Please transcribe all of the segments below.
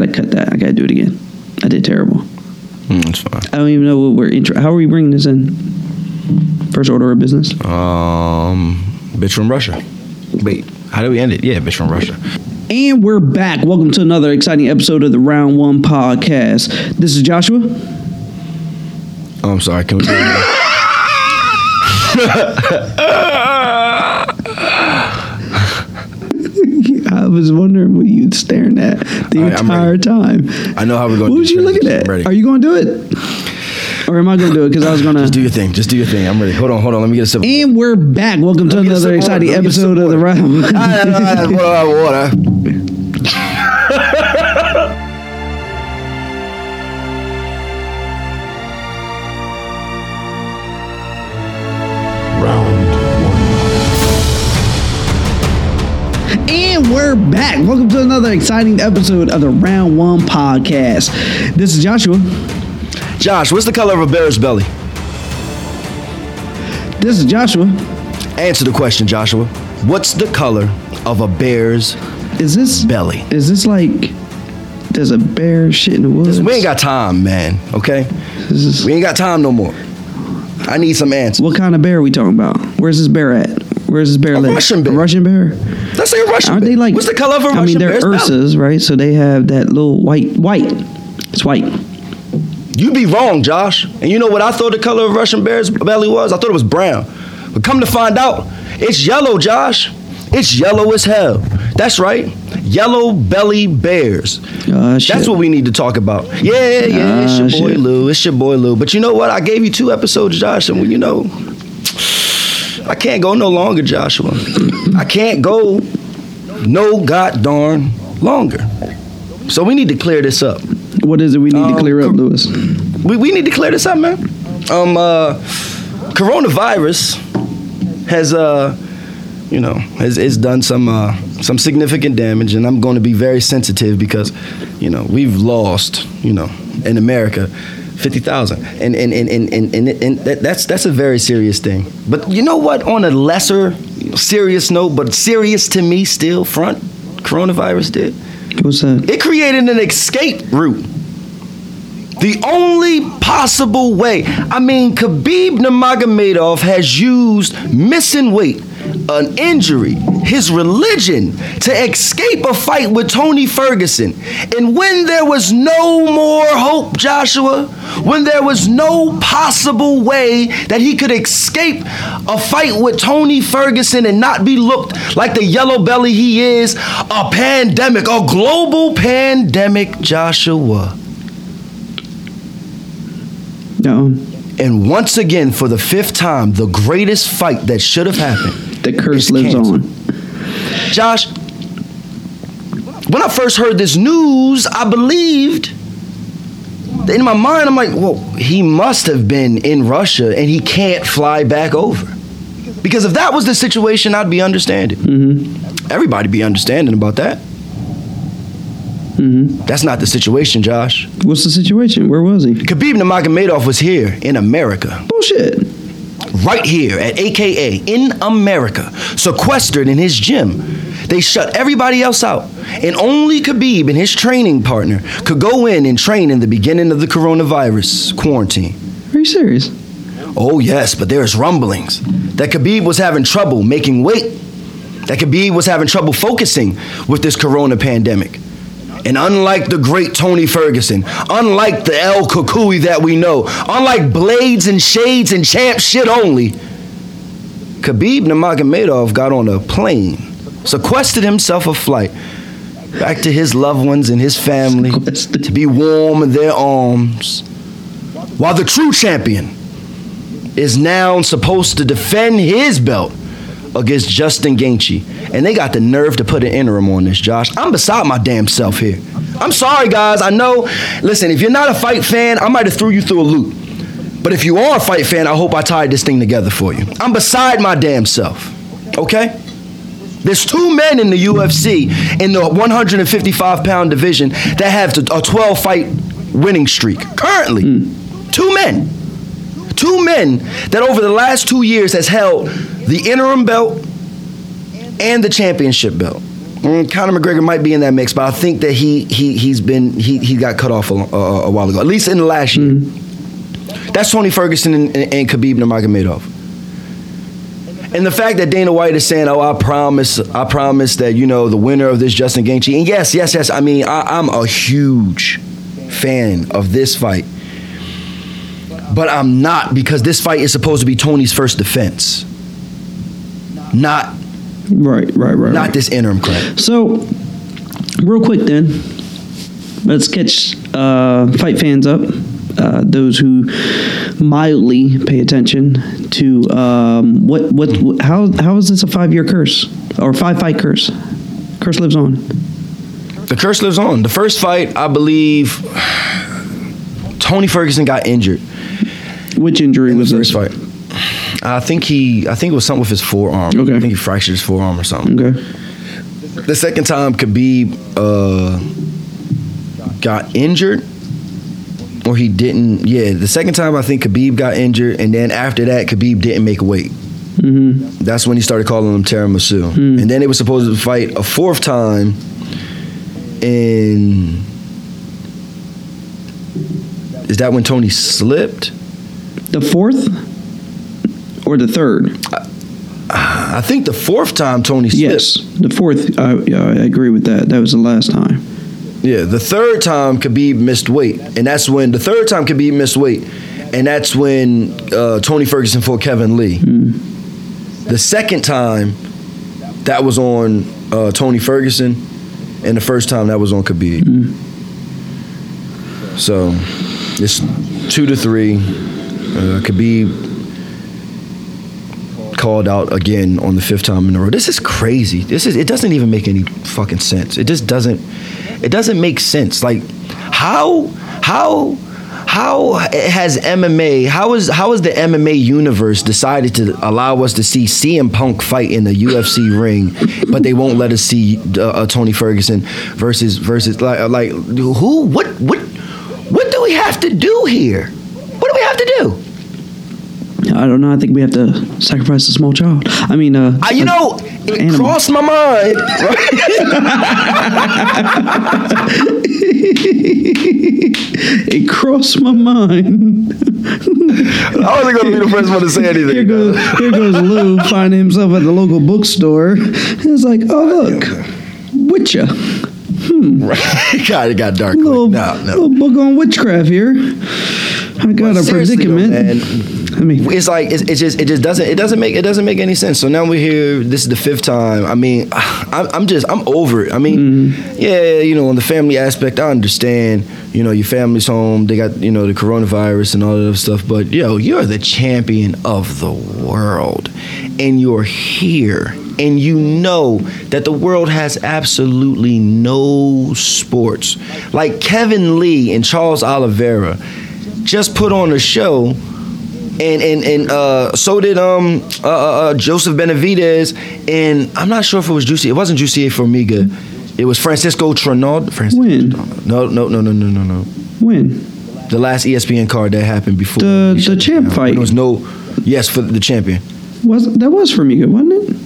gotta cut that. I gotta do it again. I did terrible. Mm, it's fine. I don't even know what we're intro. How are we bringing this in? First order of business. Um, bitch from Russia. Wait, how do we end it? Yeah, bitch from Russia. And we're back. Welcome to another exciting episode of the Round One Podcast. This is Joshua. Oh, I'm sorry. Can we do it again? I was wondering what you staring at the right, entire time. I know how we're going What to was you looking at? Are you going to do it, or am I going to do it? Because I was going to. Just do your thing. Just do your thing. I'm ready. Hold on, hold on. Let me get a sip. And we're back. Welcome to Let a another water. exciting Let me get a sip episode of the water. Round. Ah, ah, ah, water, back. Welcome to another exciting episode of the Round One Podcast. This is Joshua. Josh, what's the color of a bear's belly? This is Joshua. Answer the question, Joshua. What's the color of a bear's Is this belly? Is this like? There's a bear shit in the woods. We ain't got time, man. Okay, This is- we ain't got time no more. I need some answers. what kind of bear are we talking about? Where's this bear at? Where's this bear A live? Russian bear. A Russian bear. Let's say a Russian. Aren't bear. they like? What's the color of a I Russian mean, they're bear's belly? Ursus, right? So they have that little white, white. It's white. You'd be wrong, Josh. And you know what I thought the color of Russian bear's belly was? I thought it was brown. But come to find out, it's yellow, Josh. It's yellow as hell. That's right. Yellow belly bears. Uh. That's what we need to talk about. Yeah, yeah, it's Ah, your boy shit. Lou. It's your boy Lou. But you know what? I gave you two episodes, Josh, and you know, I can't go no longer, Joshua. I can't go no god darn longer. So we need to clear this up. What is it we need to Um, clear up, Lewis? We, we need to clear this up, man. Um, uh, coronavirus has, uh, you know, has, has done some uh, some significant damage, and I'm going to be very sensitive because, you know, we've lost, you know, in America. 50,000 and and, and, and, and, and, and that, that's that's a very serious thing but you know what on a lesser serious note but serious to me still front coronavirus did What's that? it created an escape route. The only possible way. I mean, Khabib Nurmagomedov has used missing weight, an injury, his religion to escape a fight with Tony Ferguson. And when there was no more hope, Joshua, when there was no possible way that he could escape a fight with Tony Ferguson and not be looked like the yellow belly he is, a pandemic, a global pandemic, Joshua. No, And once again, for the fifth time, the greatest fight that should have happened. The curse It's lives canceled. on. Josh, when I first heard this news, I believed. In my mind, I'm like, well, he must have been in Russia and he can't fly back over. Because if that was the situation, I'd be understanding. Mm-hmm. Everybody be understanding about that. Mm-hmm. That's not the situation, Josh. What's the situation? Where was he? Khabib Nurmagomedov was here in America. Bullshit. Right here at AKA in America, sequestered in his gym. They shut everybody else out, and only Khabib and his training partner could go in and train in the beginning of the coronavirus quarantine. Are you serious? Oh, yes, but there's rumblings that Khabib was having trouble making weight, that Khabib was having trouble focusing with this corona pandemic. And unlike the great Tony Ferguson, unlike the El Cucuy that we know, unlike Blades and Shades and Champ shit only, Khabib Nurmagomedov got on a plane, sequestered himself a flight back to his loved ones and his family to be warm in their arms, while the true champion is now supposed to defend his belt against Justin Gaethje, and they got the nerve to put an interim on this, Josh. I'm beside my damn self here. I'm sorry, guys. I know. Listen, if you're not a fight fan, I might have threw you through a loop. But if you are a fight fan, I hope I tied this thing together for you. I'm beside my damn self. Okay? There's two men in the UFC in the 155 pound division that have a 12 fight winning streak currently. Hmm. Two men. Two men that over the last two years has held the interim belt and the championship belt. Mm, Conor McGregor might be in that mix, but I think that he he he's been he he got cut off a, a, a while ago, at least in the last year. That's Tony Ferguson and, and, and Khabib Nurmagomedov. And the fact that Dana White is saying, "Oh, I promise, I promise that you know the winner of this Justin Gaethje," and yes, yes, yes. I mean, I, I'm a huge fan of this fight, but I'm not because this fight is supposed to be Tony's first defense, not Right, right, right. not right. this interim crap. So, real quick then, let's catch uh, fight fans up. Uh, those who mildly pay attention to um, what, what, how, how is this a five year curse or five fight curse? Curse lives on. The curse lives on. The first fight, I believe, Tony Ferguson got injured. Which injury in the was first this? fight. I think he, I think it was something with his forearm. Okay. I think he fractured his forearm or something. Okay. The second time, Khabib uh, got injured, or he didn't. Yeah, the second time I think Khabib got injured, and then after that, Khabib didn't make weight. Mm-hmm. That's when he started calling him tiramisu. Hmm. And then they were supposed to fight a fourth time in. Is that when Tony slipped? The fourth or the third? I think the fourth time Tony slipped. Yes, the fourth. I, yeah, I agree with that. That was the last time. Yeah, the third time Khabib missed weight, and that's when the third time Khabib missed weight, and that's when uh, Tony Ferguson fought Kevin Lee. The second time, that was on uh, Tony Ferguson, and the first time that was on Khabib. So it's two to three. Uh, Khabib called out again on the fifth time in a row. This is crazy. This is it doesn't even make any fucking sense. It just doesn't it doesn't make sense. Like how how how has MMA how is how is the MMA universe decided to allow us to see CM Punk fight in the UFC ring, but they won't let us see uh, uh, Tony Ferguson versus versus like like who what what what do we have to do here? What do we have to do? I don't know. I think we have to sacrifice a small child. I mean, uh, I, you know, it Animal. crossed my mind. Right? it crossed my mind. I wasn't gonna be the first one to say anything. Here goes, here goes Lou finding himself at the local bookstore. It's like, oh look, Witcher, Hmm. God, it got dark. little. No, no. little book on witchcraft here. I got a Seriously, though, predicament. man. I mean, It's like it's, it's just it just doesn't it doesn't make it doesn't make any sense. So now we're here. This is the fifth time. I mean, I'm, I'm just I'm over it. I mean, hmm. yeah, you know, on the family aspect, I understand. You know, your family's home. They got you know the coronavirus and all that stuff. But yo, you're the champion of the world, and you're here. And you know that the world has absolutely no sports. Like Kevin Lee and Charles Oliveira just put on a show and and and uh, so did um uh, uh, uh, Joseph Benavidez, and I'm not sure if it was Juicy. It wasn't Juicy Formiga. It was Francisco Trinaldo. Francisco When? No, no, no, no, no, no, no. when? The last ESPN card that happened before The- the champ fight. There was no. Yes, for the champion. Was that was for me, wasn't it?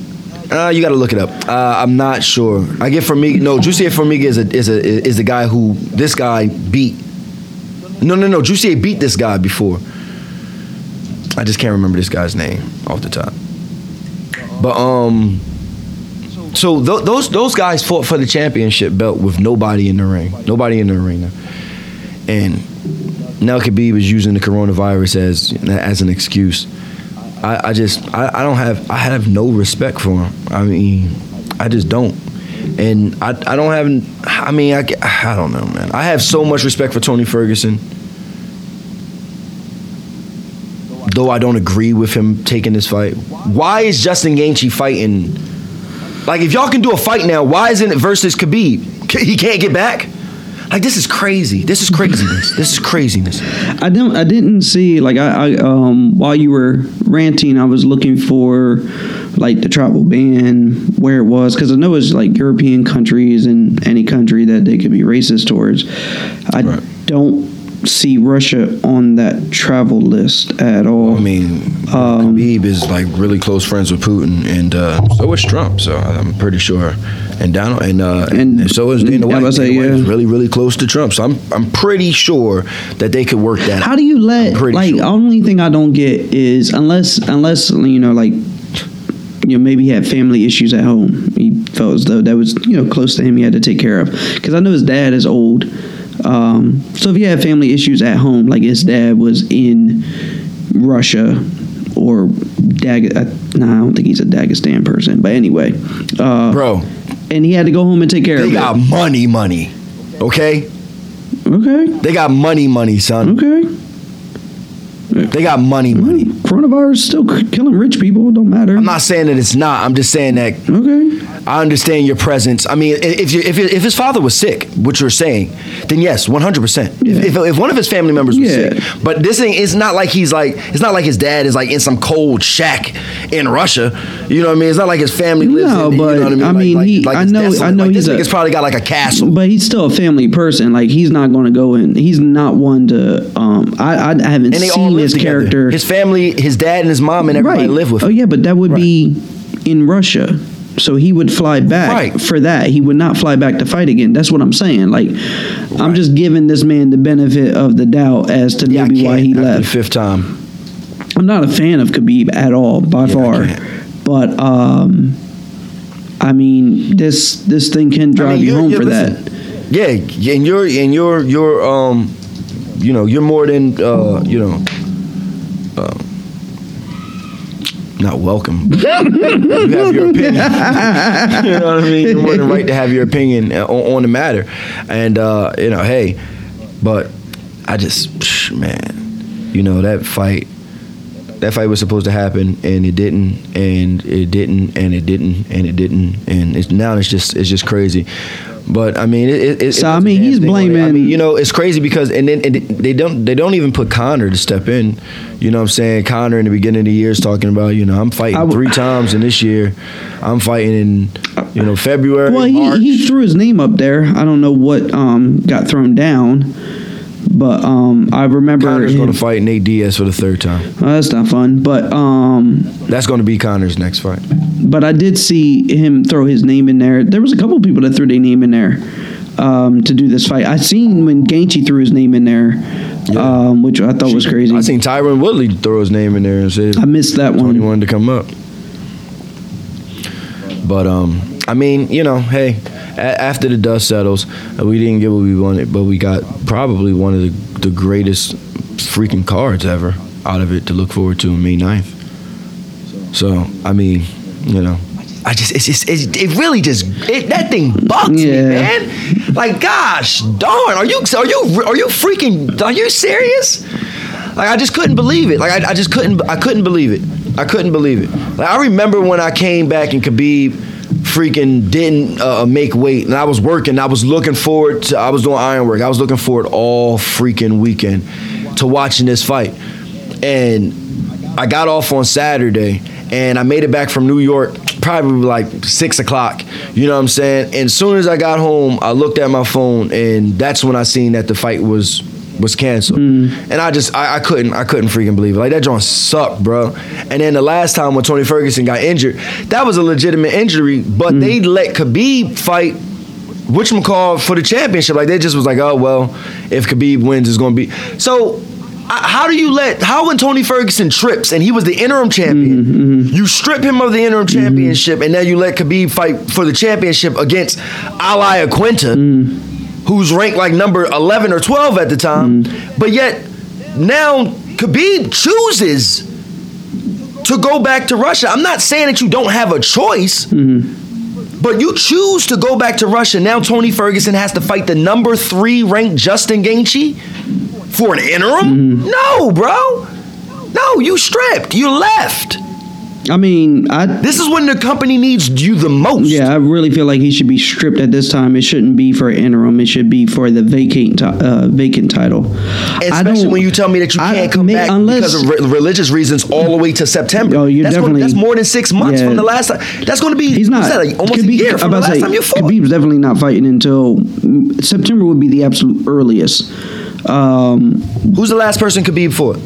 Uh, you got to look it up. Uh, I'm not sure. I get Formiga. No, Juicy Formiga is a is a is the guy who this guy beat. No, no, no. Juicy beat this guy before. I just can't remember this guy's name off the top. But um, so th- those those guys fought for the championship belt with nobody in the ring, nobody in the arena, and now Khabib is using the coronavirus as as an excuse. I, I just I, I don't have I have no respect for him. I mean, I just don't. And I, I don't have I mean I, I don't know man. I have so much respect for Tony Ferguson. Though I don't agree with him taking this fight. Why is Justin Gaethje fighting? Like if y'all can do a fight now, why isn't it versus Khabib? He can't get back? Like this is crazy. This is craziness. this is craziness. I don't. I didn't see like I, I um while you were ranting, I was looking for like the travel ban where it was because I know it's like European countries and any country that they could be racist towards. I Right. don't see Russia on that travel list at all. I mean, Khabib is like really close friends with Putin, and uh, so is Trump. So I'm pretty sure And Donald and uh, And- and, so is Dana I White. Dana say, is yeah. really really close to Trump. So I'm I'm pretty sure that they could work that. Out. How out. do you let like sure. only thing I don't get is unless unless you know like you know maybe he had family issues at home. He felt as though that was you know close to him. He had to take care of because I know his dad is old. Um, so if he had family issues at home, like his dad was in Russia or Dag, uh, nah, I don't think he's a Dagestan person. But anyway, uh, bro? And he had to go home and take care of it. They of got it. money, money. Okay, Okay, they got money, money, son. okay. They got money, money. Coronavirus is still killing rich people. It don't matter. I'm not saying that it's not. I'm just saying that okay. I understand your presence. I mean, if you, if you, if his father was sick, which you're saying, then yes, 100. percent If if one of his family members was Yeah. sick, but this thing is not like he's like it's not like his dad is like in some cold shack in Russia. You know what I mean? It's not like his family lives. No, in, but, you know what I mean? I mean, like- he- like I know-. I know he's this a- probably got like a castle. But he's still a family person. Like he's not going to go in. He's not one to. Um, I, I haven't seen his together. character. His family, his dad and his mom and everybody right. live with Him. oh yeah, but that would be in Russia. So he would fly back Right. for that. He would not fly back to fight again. That's what I'm saying. Like, I'm just giving this man the benefit of the doubt as to Yeah, maybe why he left. the fifth time. I'm not a fan of Khabib at all, by Yeah, far. But um, I mean, this this thing can drive I mean, you home you're- for listen, that. Yeah, and you're and you're you're um, you know, you're more than uh, you know, uh, not welcome. you have your opinion. you know what I mean? You're more than right to have your opinion on, on the matter, and uh, you know, hey, but I just psh, man, you know that fight. That fight was supposed to happen, and it didn't, and it didn't, and it didn't, and it didn't, and it's now it's just it's just crazy. But I mean, it. it, it So, I mean, he's it. I blaming- mean, you know, it's crazy because and then and they don't they don't even put Conor to step in. You know what I'm saying? Conor in the beginning of the year is talking about you know I'm fighting w- three times in this year. I'm fighting in you know February. Well, he, he threw his name up there. I don't know what um, got thrown down, but um, I remember. Conor's going to fight Nate Diaz for the third time. Oh, that's not fun, but um, That's going to be Conor's next fight. but I did see him throw his name in there. There was a couple people that threw their name in there um, to do this fight. I seen when Gaethje threw his name in there, um, which I thought was crazy. I seen Tyron Woodley throw his name in there and said I missed that one. wanted to come up. But um, I mean, you know, hey, a- after the dust settles, uh, we didn't get what we wanted, but we got probably one of the, the greatest freaking cards ever out of it to look forward to on May 9th. So I mean, you know. I just, it's just, it's, it really just, it, that thing bugs Yeah. me, man. Like, gosh, darn, are you, are you, are you freaking, are you serious? Like I just couldn't believe it. Like I, I just couldn't I couldn't believe it. I couldn't believe it. Like I remember when I came back and Khabib freaking didn't uh, make weight and I was working. I was looking forward to I was doing iron work. I was looking forward all freaking weekend to watching this fight. And I got off on Saturday and I made it back from New York probably like six o'clock. You know what I'm saying? And as soon as I got home, I looked at my phone and that's when I seen that the fight was was canceled. Hmm. And I just I, I couldn't I couldn't freaking believe it. Like that joint sucked, bro. And then the last time when Tony Ferguson got injured, that was a legitimate injury, but hmm. they let Khabib fight which whatchamacall for the championship. Like they just was like, oh well, if Khabib wins, it's gonna be so. How do you let how when Tony Ferguson trips and he was the interim champion, mm-hmm, mm-hmm. you strip him of the interim mm-hmm. championship and now you let Khabib fight for the championship against Al Iaquinta, mm. Who's ranked like number eleven or twelve at the time, mm. but yet now Khabib chooses to go back to Russia. I'm not saying that you don't have a choice. Mm-hmm. But you choose to go back to Russia. Now Tony Ferguson has to fight the number three ranked Justin Gaethje for an interim. Mm-hmm. No, bro. No, you stripped. You left. I mean, I This is when the company needs you the most. yeah, I really feel like he should be stripped at this time. It shouldn't be for interim. It should be for the vacant uh, vacant title. Especially when you tell me that you I- can't come may- back unless- because of re- religious reasons all the way to September. Oh, you're that's definitely- that's more than six months yeah. from the last time. That's going to be He's not that, like, almost Khabib- a year from the last say, time you fought. Khabib's definitely not fighting until September would be the absolute earliest. Um, Who's the last person Khabib fought?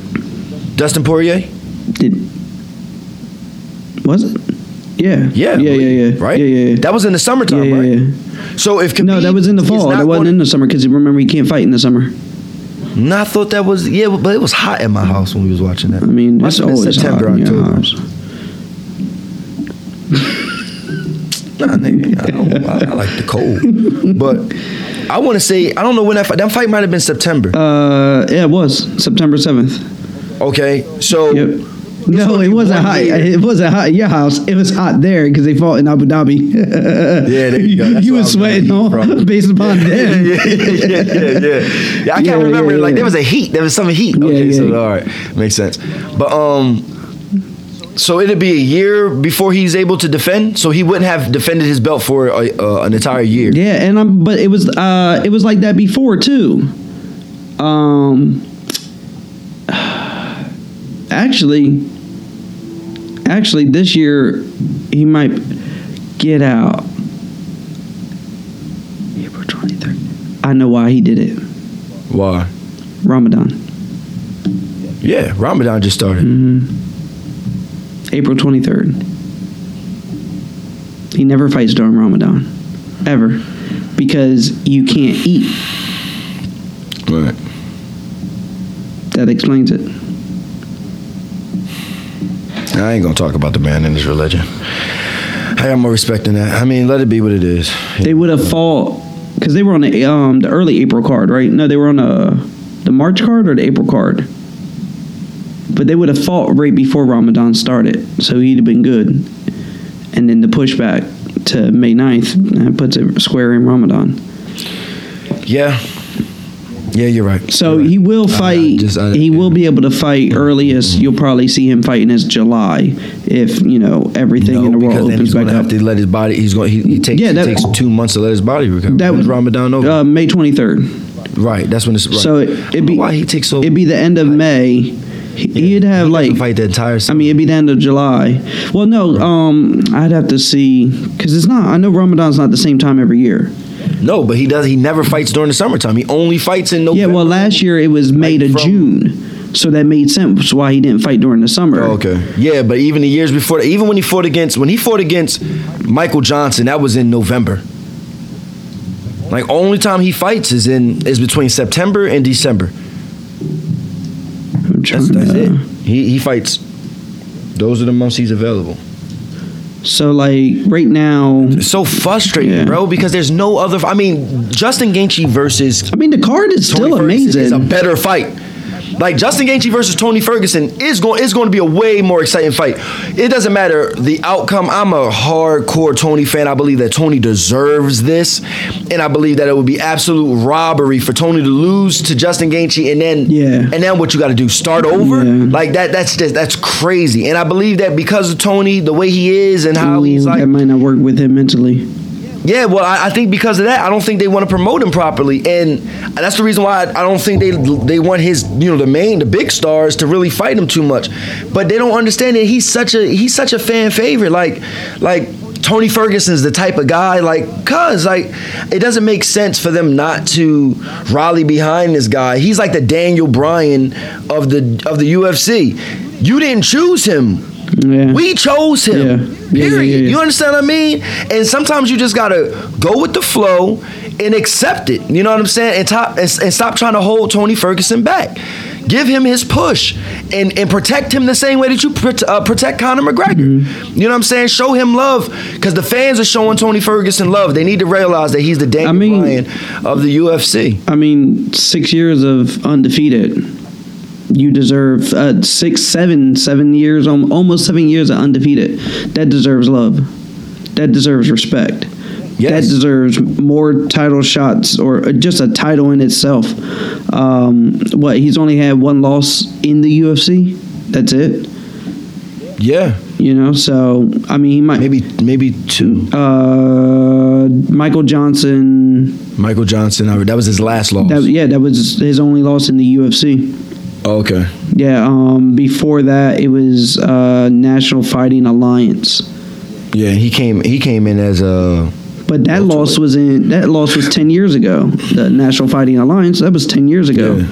Dustin Poirier. did was it? Yeah. Yeah, Yeah. Yeah. Yeah. right. Yeah. Yeah. yeah. That was in the summertime, Yeah, right? yeah, So if Khabib No, that was in the fall. That wasn't in the summer because remember he can't fight in the summer. No, I thought that was yeah, but it was hot in my house when we was watching that. I mean, Must it's always September, hot in your house. Nah, nigga, I, don't- I- I like the cold, but I want to say I don't know when that fight. That fight might have been September. Uh, yeah, it was September seventh. okay, so Yep. No, it wasn't hot. year. It wasn't hot at your house. It was hot there because they fought in Abu Dhabi. yeah, there you go. That's you where was sweating getting on based upon yeah, them. yeah, yeah, yeah, yeah. Yeah, I can't Yeah, remember. yeah, Like there was a heat. There was some heat. Yeah, Okay, so all right, makes sense. But um, so it'd be a year before he's able to defend. So he wouldn't have defended his belt for a, uh, an entire year. Yeah, and I'm, but it was uh, it was like that before too. Um, actually, actually, this year he might get out. April twenty third. I know why he did it. Why? Ramadan, Yeah, Ramadan just started. Mm-hmm. April twenty third. He never fights during Ramadan, ever, because you can't eat. Right. That explains it. I ain't gonna talk about the man and his religion. I got more respect than that. I mean, let it be what it is. They would have fought because they were on the um the early April card, right? No, they were on the the March card or the April card. But they would have fought right before Ramadan started, so he'd have been good. And then the pushback to May 9th that puts it square in Ramadan. Yeah. Yeah, you're right. So You're right. he will fight. just- I- he will be able to fight earliest. You'll probably see him fighting as July if you know everything No, in the world then opens he's back gonna up. have to let his body. He's going. He, he takes. Yeah, it that- takes two months to let his body recover. That was Ramadan over. Uh, May 23rd. right. That's when it's. Right. So it, it'd be why he takes so. It'd be the end of May. He- He'd have like fight the entire. I mean, it'd be the end of July. Well, no, um, I'd have to see because it's not. I know Ramadan's not the same time every year. No, but he does. He never fights during the summertime. He only fights in November. Yeah, well, last year it was May to from- June, so that made sense why he didn't fight during the summer. Oh, okay. Yeah, but even the years before, even when he fought against when he fought against Michael Johnson, that was in November. Like only time he fights is in is between September and December. That's, that's it. He he fights. Those are the months he's available. So like right now, so frustrating, Yeah. bro, because there's no other. I mean, Justin Gaethje versus I mean, the card is still amazing. is a better fight. Like Justin Gaethje versus Tony Ferguson is going is going to be a way more exciting fight. It doesn't matter the outcome. I'm a hardcore Tony fan. I believe that Tony deserves this, and I believe that it would be absolute robbery for Tony to lose to Justin Gaethje, and then Yeah. and then what you got to do? Start over? Yeah. Like that? That's just that's crazy. And I believe that because of Tony, the way he is, and how he's Ooh, like that might not work with him mentally. Yeah, well, I, I think because of that, I don't think they want to promote him properly, and that's the reason why I, I don't think they they want his you know the main the big stars to really fight him too much, but they don't understand that he's such a he's such a fan favorite. Like like Tony Ferguson's the type of guy like cuz like it doesn't make sense for them not to rally behind this guy. He's like the Daniel Bryan of the of the UFC. You didn't choose him. Yeah. We chose him. Yeah. Period. yeah. You understand what I mean? And sometimes you just gotta go with the flow and accept it. You know what I'm saying? And, top, and, and stop trying to hold Tony Ferguson back. Give him his push and, and protect him the same way that you uh, protect Conor McGregor. Mm-hmm. You know what I'm saying? Show him love because the fans are showing Tony Ferguson love. They need to realize that he's the Daniel I mean- Bryan of the UFC. I mean, six years of undefeated. You deserve uh, six, seven, seven years, almost seven years of undefeated. That deserves love. That deserves respect. Yes. That deserves more title shots or just a title in itself. Um, what he's only had one loss in the UFC. That's it. Yeah, You know, so I mean, he might. maybe maybe two. Uh, Michael Johnson. Michael Johnson. That was his last loss. That, yeah, that was his only loss in the UFC. Oh, okay. Yeah, um, before that it was uh, National Fighting Alliance. Yeah, he came. He came in as a. But that loss was in that loss was ten years ago. The National Fighting Alliance that was ten years ago. Yeah.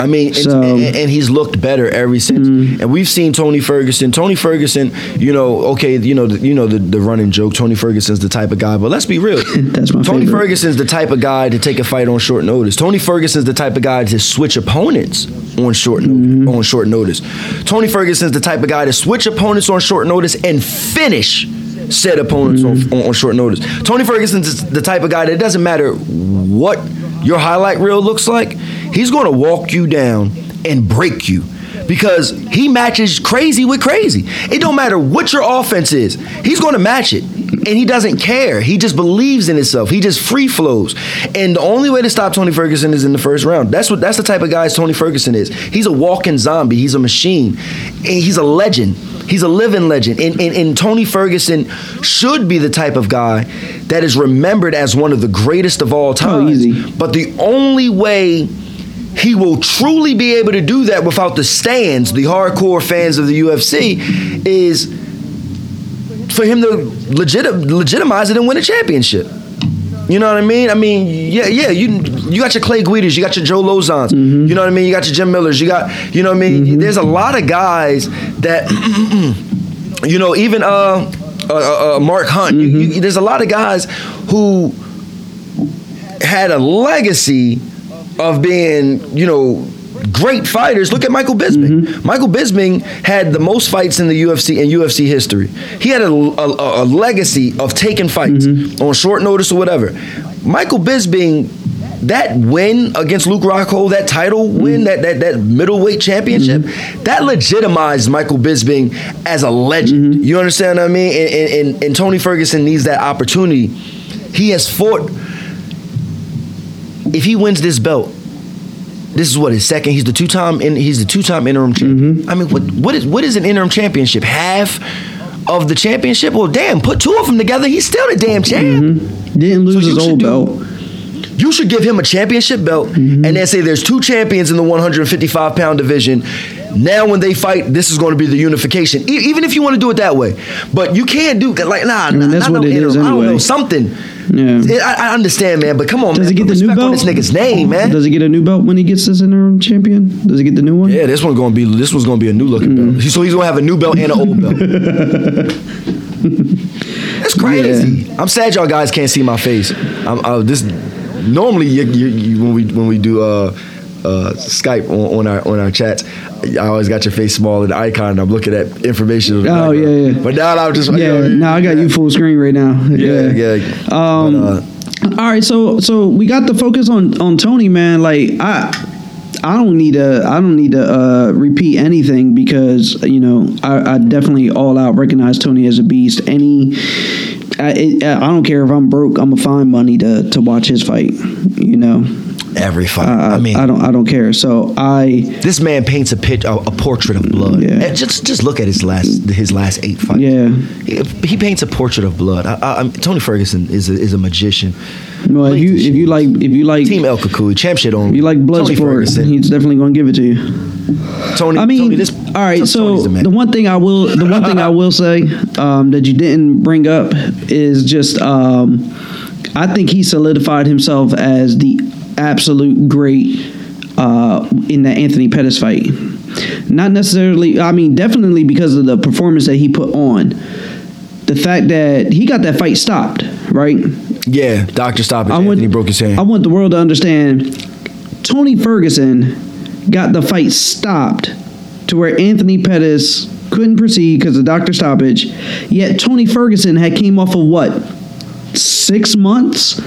I mean, and, So- and, and he's looked better ever since. And we've seen Tony Ferguson. Tony Ferguson, you know, okay, you know, the, you know the, the running joke. Tony Ferguson's the type of guy, but let's be real. That's my Tony favorite. Ferguson's the type of guy to take a fight on short notice. Tony Ferguson's the type of guy to switch opponents on short Mm-hmm. on short notice. Tony Ferguson's the type of guy to switch opponents on short notice and finish said opponents Mm-hmm. on, on, short notice. Tony Ferguson's the type of guy that it doesn't matter what your highlight reel looks like, he's going to walk you down and break you because he matches crazy with crazy. It don't matter what your offense is. He's going to match it. And he doesn't care. He just believes in himself. He just free flows. And the only way to stop Tony Ferguson is in the first round. That's what that's the type of guy Tony Ferguson is. He's a walking zombie. He's a machine. And he's a legend. He's a living legend. And, and, and Tony Ferguson should be the type of guy that is remembered as one of the greatest of all time. easy. But the only way he will truly be able to do that without the stands, the hardcore fans of the UFC, is for him to legit, legitimize it and win a championship. You know what I mean? I mean, yeah, yeah. You you got your Clay Guidas, you got your Joe Lauzons. You know what I mean? You got your Jim Millers. You got, you know what I mean? There's a lot of guys that, you know, even uh, uh, uh, uh, Mark Hunt. You- you- there's a lot of guys who had a legacy of being, you know, great fighters. Look at Michael Bisping. Mm-hmm. Michael Bisping had the most fights in the UFC in UFC history. He had a, a- a legacy of taking fights mm-hmm. on short notice or whatever. Michael Bisping. That win against Luke Rockhold, that title mm-hmm. win, that, that that middleweight championship, that legitimized Michael Bisping as a legend. You understand what I mean? And, and, and, and Tony Ferguson needs that opportunity. He has fought if he wins this belt, this is what his second. He's the two time. He's the two time interim champion. Mm-hmm. I mean, what what is what is an interim championship? Half of the championship? Well, damn, put two of them together. He's still the damn champ. Mm-hmm. Didn't lose So his old belt. You should give him a championship belt mm-hmm. and then say there's two champions in the 155 pound division. Now, when they fight, this is going to be the unification. E- even if you want to do it that way, but you can't do that, like nah. mean, nah that's what no it is interim. I don't know something. Yeah. I, I understand, man, but come on, Does man. he get Put the new respect on belt? this nigga's name, man. Does he get a new belt when he gets this interim champion? Does he get the new one? Yeah, this one's gonna be this one's gonna be a new looking Mm. belt. So he's gonna have a new belt and an old belt. That's crazy. I'm sad y'all guys can't see my face. I'm uh, this. Normally, you, you, you, when we when we do uh, uh, Skype on, on our on our chats, I always got your face small in the icon. And I'm looking at information. Oh, yeah, yeah. But now I'm just Yeah, no, I got you full screen right now. Yeah, yeah. Um, But, uh, all right, so so we got the focus on on Tony, man. Like I. I don't need to. I don't need to uh, repeat anything because you know I, I definitely all out recognize Tony as a beast. Any, I, it, I don't care if I'm broke. I'm gonna find money to to watch his fight. You know, every fight. I, I mean, I don't. I don't care. So I this man paints a pitch a, a portrait of blood. Yeah. And just just look at his last his last eight fights. Yeah. he, he paints a portrait of blood. I, I, Tony Ferguson is a, is a magician. Well, if you if you like if you like Team El Cucuy, champ shit on. if you like blood Tony sport, he's definitely gonna give it to you. Tony. I mean, Tony, this, all right. So the the one thing I will, the one thing I will say um, that you didn't bring up is just, um, I think he solidified himself as the absolute great uh, in the Anthony Pettis fight. Not necessarily. I mean, definitely because of the performance that he put on. The fact that he got that fight stopped, right? Yeah, Doctor Stoppage. I Anthony want, broke his hand. I want the world to understand Tony Ferguson got the fight stopped to where Anthony Pettis couldn't proceed because of doctor stoppage. Yet Tony Ferguson had came off of what? Six months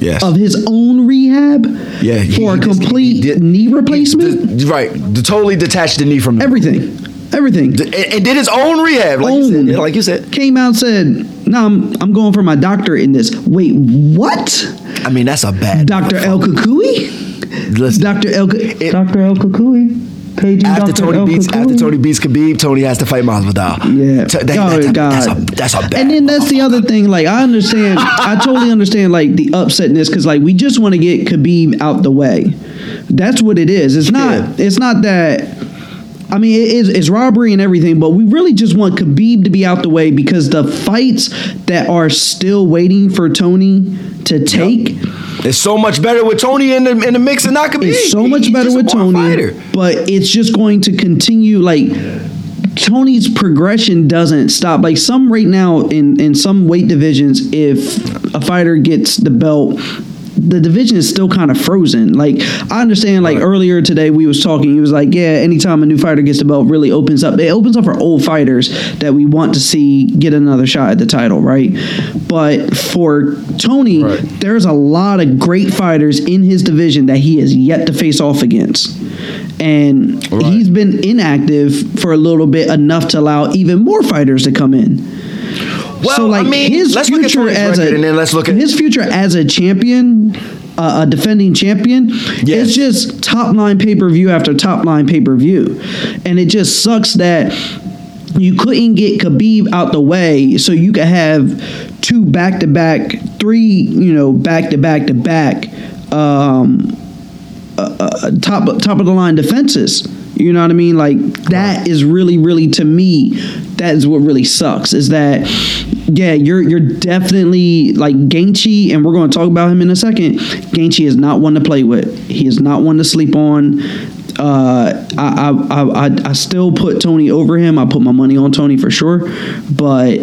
yes. of his own rehab yeah. he- for a complete he did- knee replacement? he- the- right. The, totally detached the knee from Everything. Everything. and, and did his own rehab, like you said. Like you said. Came out and said, No, I'm, I'm going for my doctorate in this. Wait, what? I mean, that's a bad. Dr. El Cucuy? Listen, Dr. El, It- Dr. El Cucuy? Paging after Dr. Tony El beats after Tony beats Khabib, Tony has to fight Masvidal. Yeah. T- that- oh that's, a, God. that's a that's a bad. and then that's the other thing. Like I understand, I totally understand like the upsetness because like we just want to get Khabib out the way. That's what it is. It's not. Yeah. It's not that I mean, it is, it's robbery and everything, but we really just want Khabib to be out the way because the fights that are still waiting for Tony to take It's so much better with Tony in the in the mix and not Khabib. is so much He's better with Tony, fighter. but it's just going to continue. Like Tony's progression doesn't stop. Like some right now in in some weight divisions, if a fighter gets the belt. The division is still kind of frozen. Like I understand. Like earlier today, we was talking. He was like, "Yeah, anytime a new fighter gets the belt, really opens up. It opens up for old fighters that we want to see get another shot at the title, right?" But for Tony, Right. there's a lot of great fighters in his division that he has yet to face off against. And Right. he's been inactive for a little bit enough to allow even more fighters to come in. Well, so like I mean, his let's look at future as a and then let's look at his future as a champion, uh, a defending champion. Yes. It's just top line pay per view after top line pay per view, and it just sucks that you couldn't get Khabib out the way so you could have two back to back, three you know back to back to back. Um, uh, top top of the line defenses. You know what I mean? Like that is really, really to me, that is what really sucks. Is that yeah, you're you're definitely like Gaethje, and we're going to talk about him in a second. Gaethje is not one to play with. He is not one to sleep on. Uh, I, I, I, I, still put Tony over him. I put my money on Tony for sure, but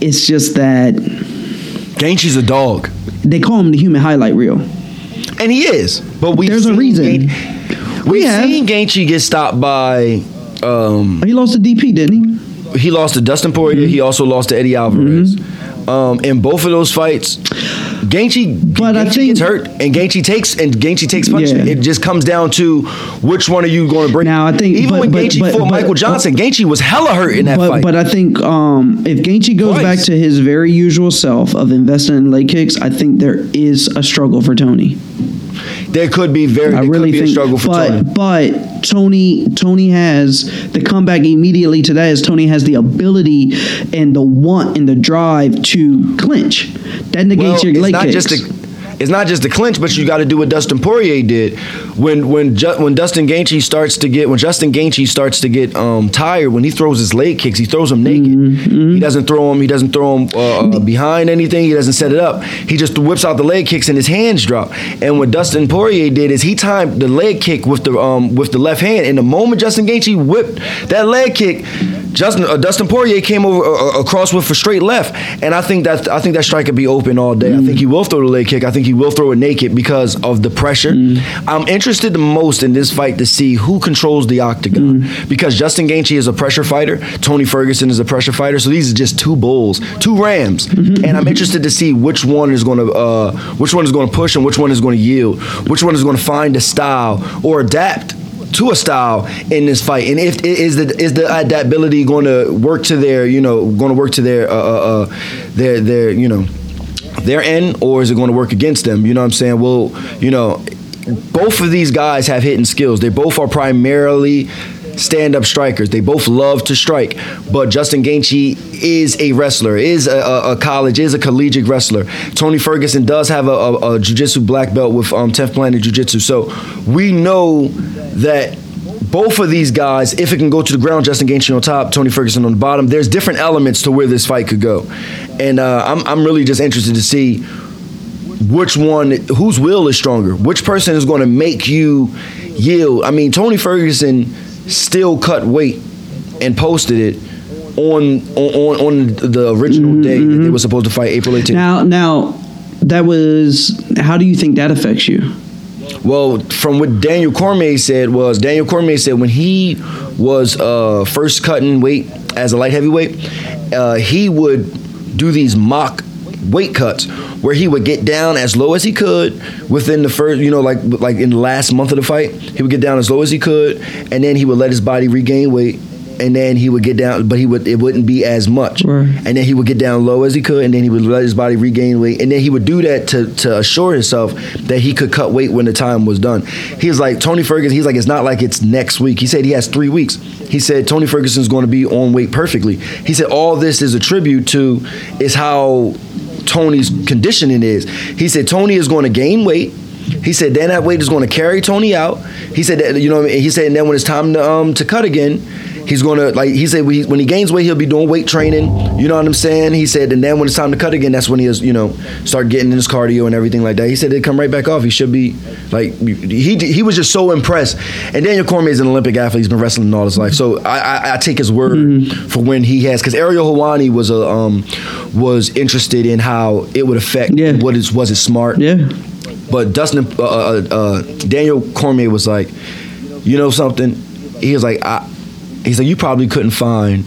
it's just that Gaethje's a dog, they call him the human highlight reel. and he is. But we There's a reason. We've We have. seen Gaethje get stopped by. Um, He lost to DP, didn't he? He lost to Dustin Poirier. Mm-hmm. He also lost to Eddie Alvarez. Um, in both of those fights, Gaethje, But I think- gets hurt, and Gaethje takes and Gaethje takes punishment. Yeah. It just comes down to which one are you going to bring. Now, I think- even but- when but- Gaethje but- fought but- Michael Johnson, Gaethje was hella hurt in that but, fight. But I think um, if Gaethje goes Twice. back to his very usual self of investing in leg kicks, I think there is a struggle for Tony. There could be very, I really think, a struggle for but Tony. but Tony Tony has the comeback immediately to that is Tony has the ability and the want and the drive to clinch. That negates your it's leg not kicks. It's not just the clinch, but you got to do what Dustin Poirier did when when Ju- when Dustin Gaethje starts to get when Justin Gaethje starts to get um, tired when he throws his leg kicks, he throws them naked. Mm-hmm, He doesn't throw them. He doesn't throw them uh, uh, behind anything. He doesn't set it up. He just whips out the leg kicks and his hands drop. And what Dustin Poirier did is he timed the leg kick with the um, with the left hand. And the moment Justin Gaethje whipped that leg kick, Justin uh, Dustin Poirier came over uh, uh, across with a straight left, and I think that I think that strike could be open all day. I think he will throw the leg kick. I think he will throw it naked because of the pressure. I'm interested the most in this fight to see who controls the octagon because Justin Gaethje is a pressure fighter. Tony Ferguson is a pressure fighter. So these are just two bulls, two rams, and I'm interested to see which one is going to uh, which one is going to push and which one is going to yield, which one is going to find a style or adapt to a style in this fight, and if is the is the adaptability going to work to their you know going to work to their uh, uh, uh, their their you know their end, or is it going to work against them? You know what I'm saying? Well, you know, both of these guys have hidden skills. They both are primarily stand-up strikers. They both love to strike, but Justin Gaethje is a wrestler, is a, a, college, is a collegiate wrestler. Tony Ferguson does have a, a, a jiu-jitsu black belt with um, 10th Planet Jiu-Jitsu, so we know that both of these guys, if it can go to the ground, Justin Gaethje on top, Tony Ferguson on the bottom. There's different elements to where this fight could go, and uh, I'm I'm really just interested to see which one, whose will is stronger, which person is going to make you yield. I mean, Tony Ferguson still cut weight and posted it on on on the original day that they were supposed to fight April 18th. now now that was how do you think that affects you? Well, from what Daniel Cormier said was Daniel Cormier said when he was uh, first cutting weight as a light heavyweight, uh, he would do these mock weight cuts where he would get down as low as he could within the first, you know, like like in the last month of the fight, he would get down as low as he could, and then he would let his body regain weight. And then he would get down, but he would it wouldn't be as much. Right. And then he would get down low as he could, and then he would let his body regain weight, and then he would do that to to assure himself that he could cut weight when the time was done. He was like Tony Ferguson. He's like it's not like it's next week. He said he has three weeks. He said Tony Ferguson's going to be on weight perfectly. He said all this is a tribute to is how Tony's conditioning is. He said Tony is going to gain weight. He said Dan that weight is going to carry Tony out. He said that you know. I mean? He said and then when it's time to um to cut again, he's going to like he said when he, gains weight he'll be doing weight training. You know what I'm saying? He said and then when it's time to cut again, that's when he is you know start getting in his cardio and everything like that. He said it come right back off. He should be like he he was just so impressed. And Daniel Cormier is an Olympic athlete. He's been wrestling all his life, so I I, I take his word for when he has because Ariel Helwani was a um was interested in how it would affect Yeah. what is was it smart Yeah. but Dustin, uh, uh, uh, Daniel Cormier was like, you know something? He was like, I, he's like, you probably couldn't find,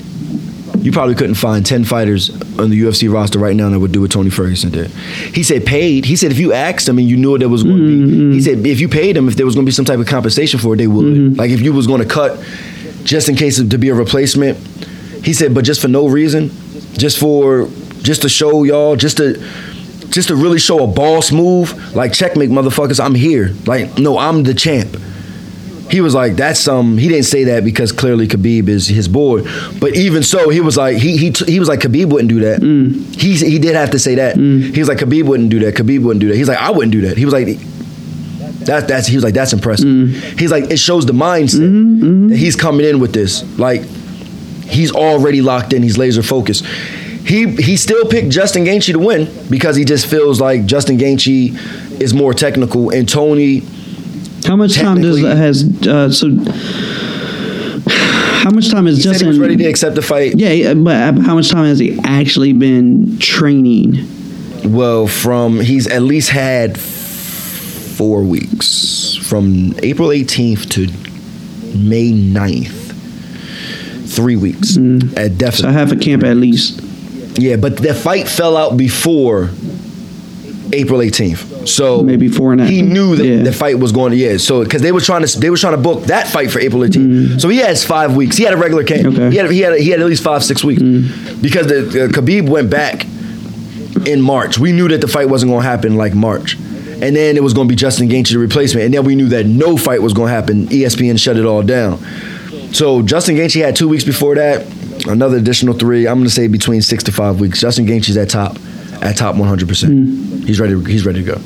you probably couldn't find ten fighters on the UFC roster right now that would do what Tony Ferguson did. He said paid. He said if you asked them and you knew what there was going to be, mm-hmm. he said if you paid them, if there was going to be some type of compensation for it, they would. Mm-hmm. Like if you was going to cut, just in case to be a replacement. He said, but just for no reason, just for just to show y'all, just to just to really show a boss move, like checkmate motherfuckers, I'm here. Like, no, I'm the champ. He was like, that's some. He didn't say that because clearly Khabib is his boy, but even so, he was like, he he he was like, Khabib wouldn't do that. Mm. He he did have to say that. Mm. He was like, Khabib wouldn't do that. Khabib wouldn't do that. He's like, I wouldn't do that. He was like, that that's he was like, that's impressive. Mm. He's like, it shows the mindset mm-hmm, mm-hmm. that he's coming in with this. Like, he's already locked in. He's laser focused. He he still picked Justin Gaethje to win because he just feels like Justin Gaethje is more technical and Tony. How much time does has uh, so? How much time He said Justin? he ready to accept the fight. yeah, but how much time has he actually been training? Well, from he's at least had four weeks from April 18th to May 9th. Three weeks at So definitely. half a camp at least. Yeah, but the fight fell out before April 18th. So Maybe four and a half. He knew that Yeah. the fight was going to yeah. So because they were trying to they were trying to book that fight for April 18th. So he has five weeks. He had a regular camp. Mm. Okay. Mm. He had he had he had at least five six weeks because the uh, Khabib went back in March. We knew that the fight wasn't going to happen like March. And then it was going to be Justin Gaethje the replacement. And then we knew that no fight was going to happen. ESPN shut it all down. So Justin Gaethje had two weeks before that, another additional three. I'm going to say between six to five weeks. Justin Gaethje's at top, at top 100. percent He's ready. He's ready to go.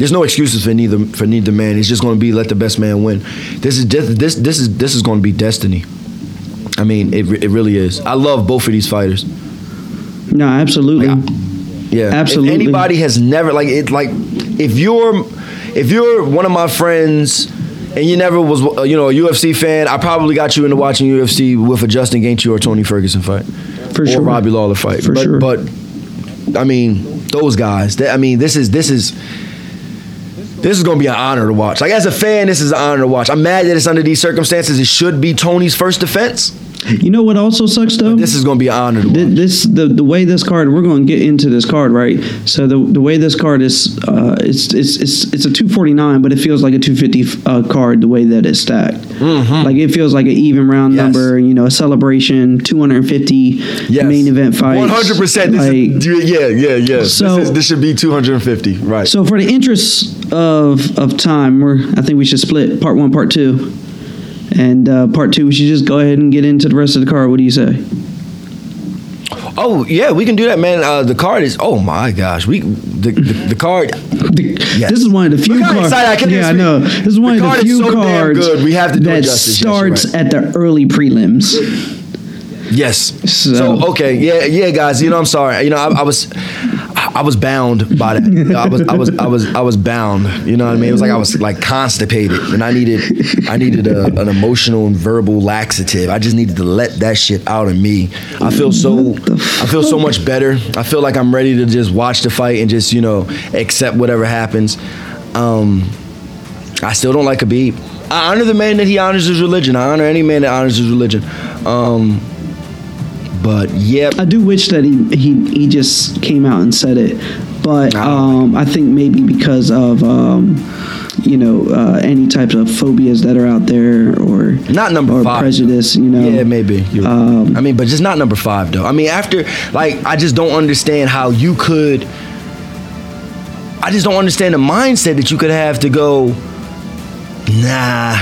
There's no excuses for neither for neither man. It's just going to be let the best man win. This is this this is this is going to be destiny. I mean, it, it really is. I love both of these fighters. No, absolutely. Yeah, Absolutely. If anybody has never like it, like if you're if you're one of my friends and you never was uh, you know a UFC fan, I probably got you into watching UFC with a Justin Gaethje or Tony Ferguson fight, For or sure. Robbie Lawler fight. For but, sure. But I mean, those guys. That, I mean, this is this is. This is gonna be an honor to watch. Like as a fan, this is an honor to watch. I'm mad that it's under these circumstances. It should be Tony's first defense. You know what also sucks though? This is gonna be an honor. Th- this the the way this card we're going to get into this card right so the the way this card is uh it's it's it's it's a 249 but it feels like a 250 uh, card the way that it's stacked like it feels like an even round Mm-hmm. Yes. number you know a celebration 250 Yes. main event fight One hundred percent. Yeah, yeah, yeah. So- this, is, this should be two hundred and fifty. Right. so for the interest of of time we're I think we should split part 1 part 2 and uh, part 2 we should just go ahead and get into the rest of the card what do you say oh yeah, we can do that, man. Uh, the card is. Oh my gosh, we the the, the card. This is one of the few Look cards. excited I can yeah, I know. This is one The of card the is few so damn cards good. We have to do that justice. Yes, starts right. at the early prelims. Yes. So- So, okay, yeah, yeah, guys. You know, I'm sorry. You know, I, I was, I was bound by that. I was, I was, I was, I was bound. You know what I mean? It was like I was like constipated, and I needed, I needed a, an emotional and verbal laxative. I just needed to let that shit out of me. I feel so, I feel so much better. I feel like I'm ready to just watch the fight and just you know accept whatever happens. Um, I still don't like Khabib. I honor the man that he honors his religion. I honor any man that honors his religion. Um, but yep, I do wish that he, he he just came out and said it, but I um, I think maybe because of um, you know uh, any types of phobias that are out there or Not number or five. prejudice. You know, yeah, maybe. Um, I mean, but just not number five though. I mean, after like, I just don't understand how you could. I just don't understand the mindset that you could have to go. Nah,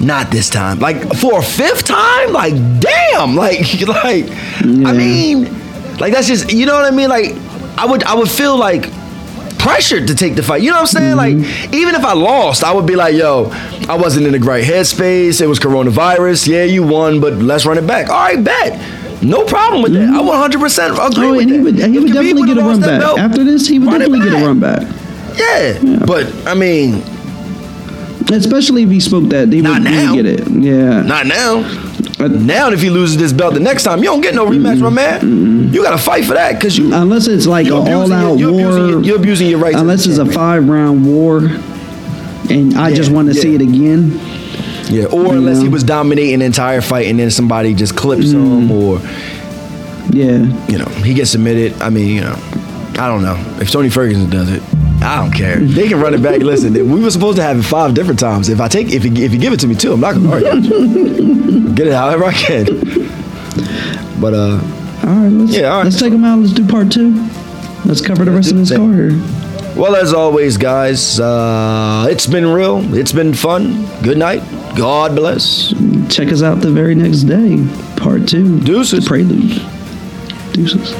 not this time. Like for a fifth time, like damn, like like I mean, like that's just you know what I mean. Like I would I would feel like pressured to take the fight. You know what I'm saying? Mm-hmm. Like, even if I lost, I would be like, yo, I wasn't in the right headspace. It was coronavirus. Yeah, you won, but let's run it back. All right, bet. No problem with that. I 100% agree Oh, with and that. he would, he would definitely get a run back. belt, After this, he would definitely get a run back. Yeah. But, I mean, Especially if he spoke that, he Not would, now. get it. Yeah. not now. Uh, Now, if he loses this belt the next time, you don't get no rematch, my man. You got to fight for that because you. Unless it's like an all-out your- war. abusing your- you're abusing your rights Unless it's a five-round war, and I just want to see it again. Yeah, or unless he was dominating the entire fight and then somebody just clips him or Yeah. you know he gets submitted. I mean, you know, I don't know if Tony Ferguson does it. I don't care. They can run it back. Listen, we were supposed to have it five different times. If I take, if you, if you give it to me too, I'm not gonna argue. Get it however I can. But uh, All right. Let's, Yeah, all right. Let's take them out. Let's do part two. Let's cover the rest of this car here. well, as always, guys, uh, it's been real. It's been fun. Good night. God bless. Check us out the very next day. Part two. Deuces. The prelude. Deuces.